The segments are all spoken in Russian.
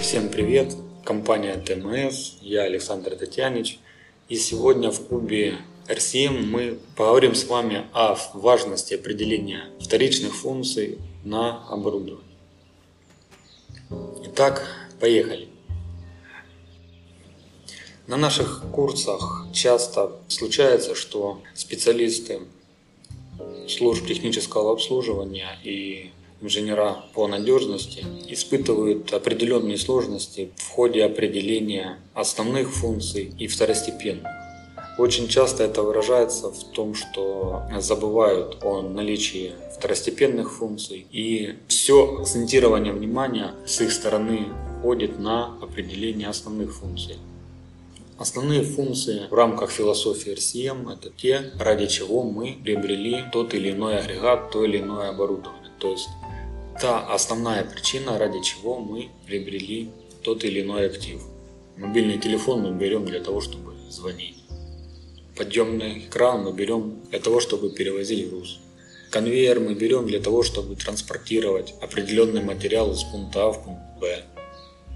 Всем привет! Компания ТМС, я Александр Татьянич. И сегодня в клубе RCM мы поговорим с вами о важности определения вторичных функций на оборудовании. Итак, поехали. На наших курсах часто случается, что специалисты служб технического обслуживания и инженера по надежности испытывают определенные сложности в ходе определения основных функций и второстепенных. Очень часто это выражается в том, что забывают о наличии второстепенных функций и все акцентирование внимания с их стороны уходит на определение основных функций. Основные функции в рамках философии RCM – это те, ради чего мы приобрели тот или иной агрегат, то или иное оборудование. То есть та основная причина, ради чего мы приобрели тот или иной актив. Мобильный телефон мы берем для того, чтобы звонить. Подъемный кран мы берем для того, чтобы перевозить груз. Конвейер мы берем для того, чтобы транспортировать определенный материал из пункта А в пункт Б.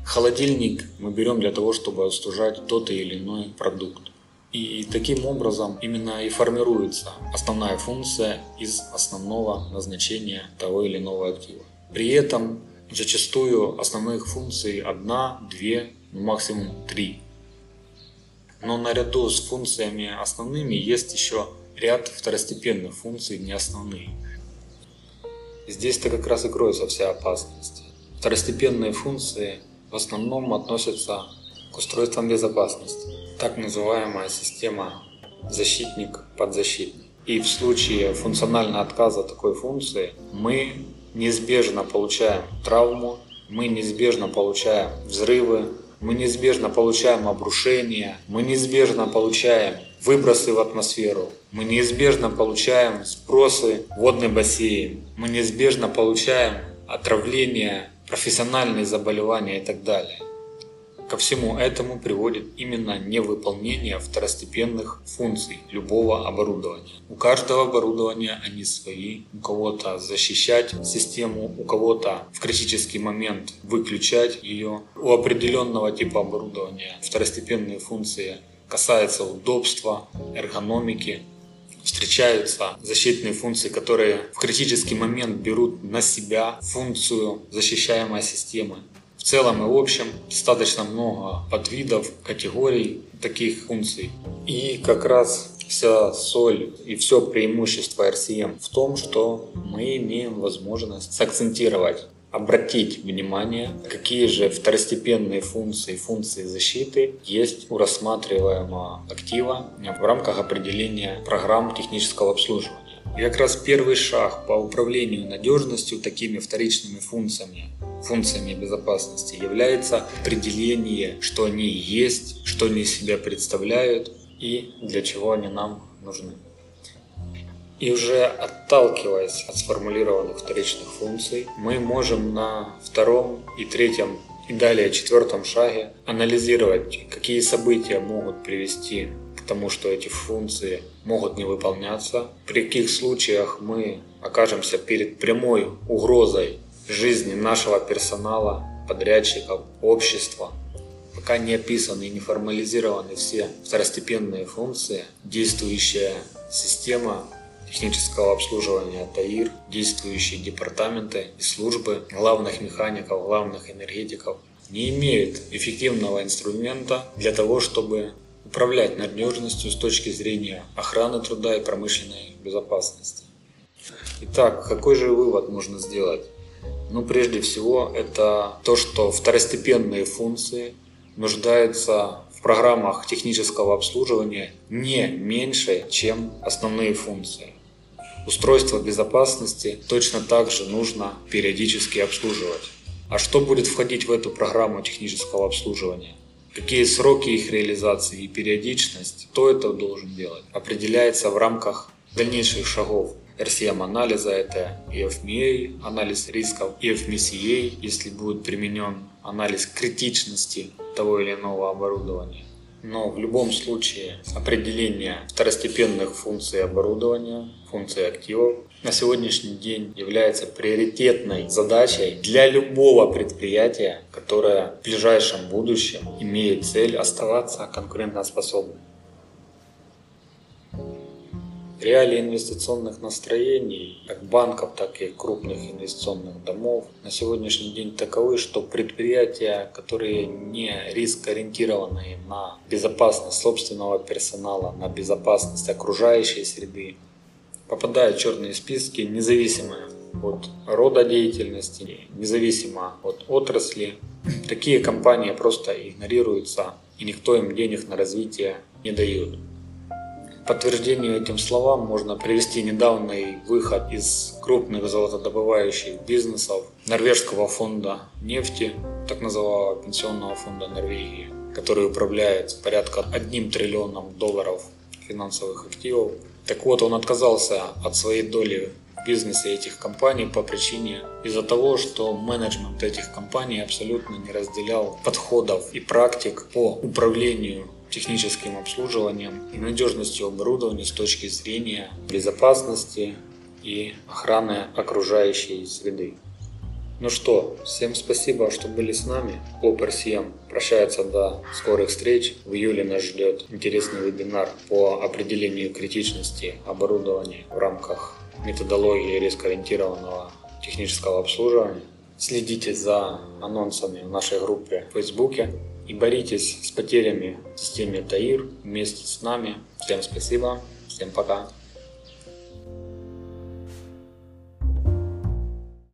Холодильник мы берем для того, чтобы остужать тот или иной продукт. И таким образом именно и формируется основная функция из основного назначения того или иного актива. При этом зачастую основных функций одна, две, максимум три. Но наряду с функциями основными есть еще ряд второстепенных функций не основные. Здесь-то как раз и кроется вся опасность. Второстепенные функции в основном относятся к устройствам безопасности. Так называемая система защитник-подзащитник. И в случае функционального отказа такой функции мы неизбежно получаем травму, мы неизбежно получаем взрывы, мы неизбежно получаем обрушения, мы неизбежно получаем выбросы в атмосферу, мы неизбежно получаем сбросы в водный бассейн, мы неизбежно получаем отравление профессиональные заболевания и так далее. Ко всему этому приводит именно невыполнение второстепенных функций любого оборудования. У каждого оборудования они свои, у кого-то защищать систему, у кого-то в критический момент выключать ее. У определенного типа оборудования второстепенные функции касаются удобства, эргономики, встречаются защитные функции, которые в критический момент берут на себя функцию защищаемой системы. В целом и в общем достаточно много подвидов, категорий таких функций. И как раз вся соль и все преимущество RCM в том, что мы имеем возможность сакцентировать обратить внимание, какие же второстепенные функции, функции защиты есть у рассматриваемого актива в рамках определения программ технического обслуживания. И как раз первый шаг по управлению надежностью такими вторичными функциями, функциями безопасности является определение, что они есть, что они из себя представляют и для чего они нам нужны. И уже отталкиваясь от сформулированных вторичных функций, мы можем на втором и третьем и далее четвертом шаге анализировать, какие события могут привести к тому, что эти функции могут не выполняться, при каких случаях мы окажемся перед прямой угрозой жизни нашего персонала, подрядчиков, общества. Пока не описаны и не формализированы все второстепенные функции, действующая система технического обслуживания ТАИР, действующие департаменты и службы главных механиков, главных энергетиков не имеют эффективного инструмента для того, чтобы управлять надежностью с точки зрения охраны труда и промышленной безопасности. Итак, какой же вывод можно сделать? Ну, прежде всего, это то, что второстепенные функции нуждаются в программах технического обслуживания не меньше, чем основные функции. Устройство безопасности точно так же нужно периодически обслуживать. А что будет входить в эту программу технического обслуживания? Какие сроки их реализации и периодичность, кто это должен делать, определяется в рамках дальнейших шагов RCM-анализа, это EFMEA, анализ рисков, EFMCA, если будет применен анализ критичности того или иного оборудования. Но в любом случае определение второстепенных функций оборудования, функций активов на сегодняшний день является приоритетной задачей для любого предприятия, которое в ближайшем будущем имеет цель оставаться конкурентоспособным. Реалии инвестиционных настроений, как банков, так и крупных инвестиционных домов, на сегодняшний день таковы, что предприятия, которые не риск-ориентированы на безопасность собственного персонала, на безопасность окружающей среды, попадают в черные списки, независимо от рода деятельности, независимо от отрасли. Такие компании просто игнорируются, и никто им денег на развитие не дает подтверждению этим словам можно привести недавний выход из крупных золотодобывающих бизнесов Норвежского фонда нефти, так называемого пенсионного фонда Норвегии, который управляет порядка 1 триллионом долларов финансовых активов. Так вот, он отказался от своей доли в бизнесе этих компаний по причине из-за того, что менеджмент этих компаний абсолютно не разделял подходов и практик по управлению техническим обслуживанием и надежностью оборудования с точки зрения безопасности и охраны окружающей среды. Ну что, всем спасибо, что были с нами. Клуб RCM прощается до скорых встреч. В июле нас ждет интересный вебинар по определению критичности оборудования в рамках методологии рискоориентированного технического обслуживания. Следите за анонсами в нашей группе в Фейсбуке и боритесь с потерями в системе ТАИР вместе с нами. Всем спасибо, всем пока.